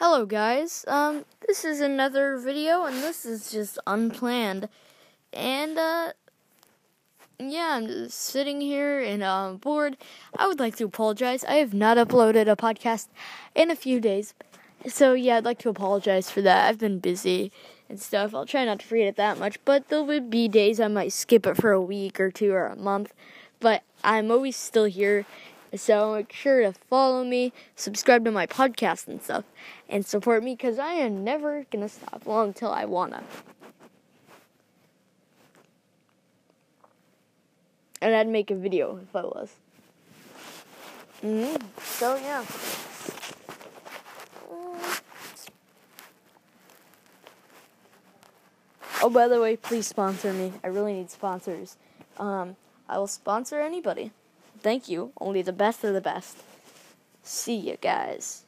Hello guys, um, this is another video and this is just unplanned. And, uh, yeah, I'm sitting here and uh, bored. I would like to apologize. I have not uploaded a podcast in a few days. So, yeah, I'd like to apologize for that. I've been busy and stuff. I'll try not to forget it that much, but there would be days I might skip it for a week or two or a month. But I'm always still here so make sure to follow me, subscribe to my podcast and stuff, and support me because I am never gonna stop long until I wanna. And I'd make a video if I was. Mm-hmm. So yeah. Oh, by the way, please sponsor me. I really need sponsors. Um, I will sponsor anybody. Thank you. Only the best of the best. See you guys.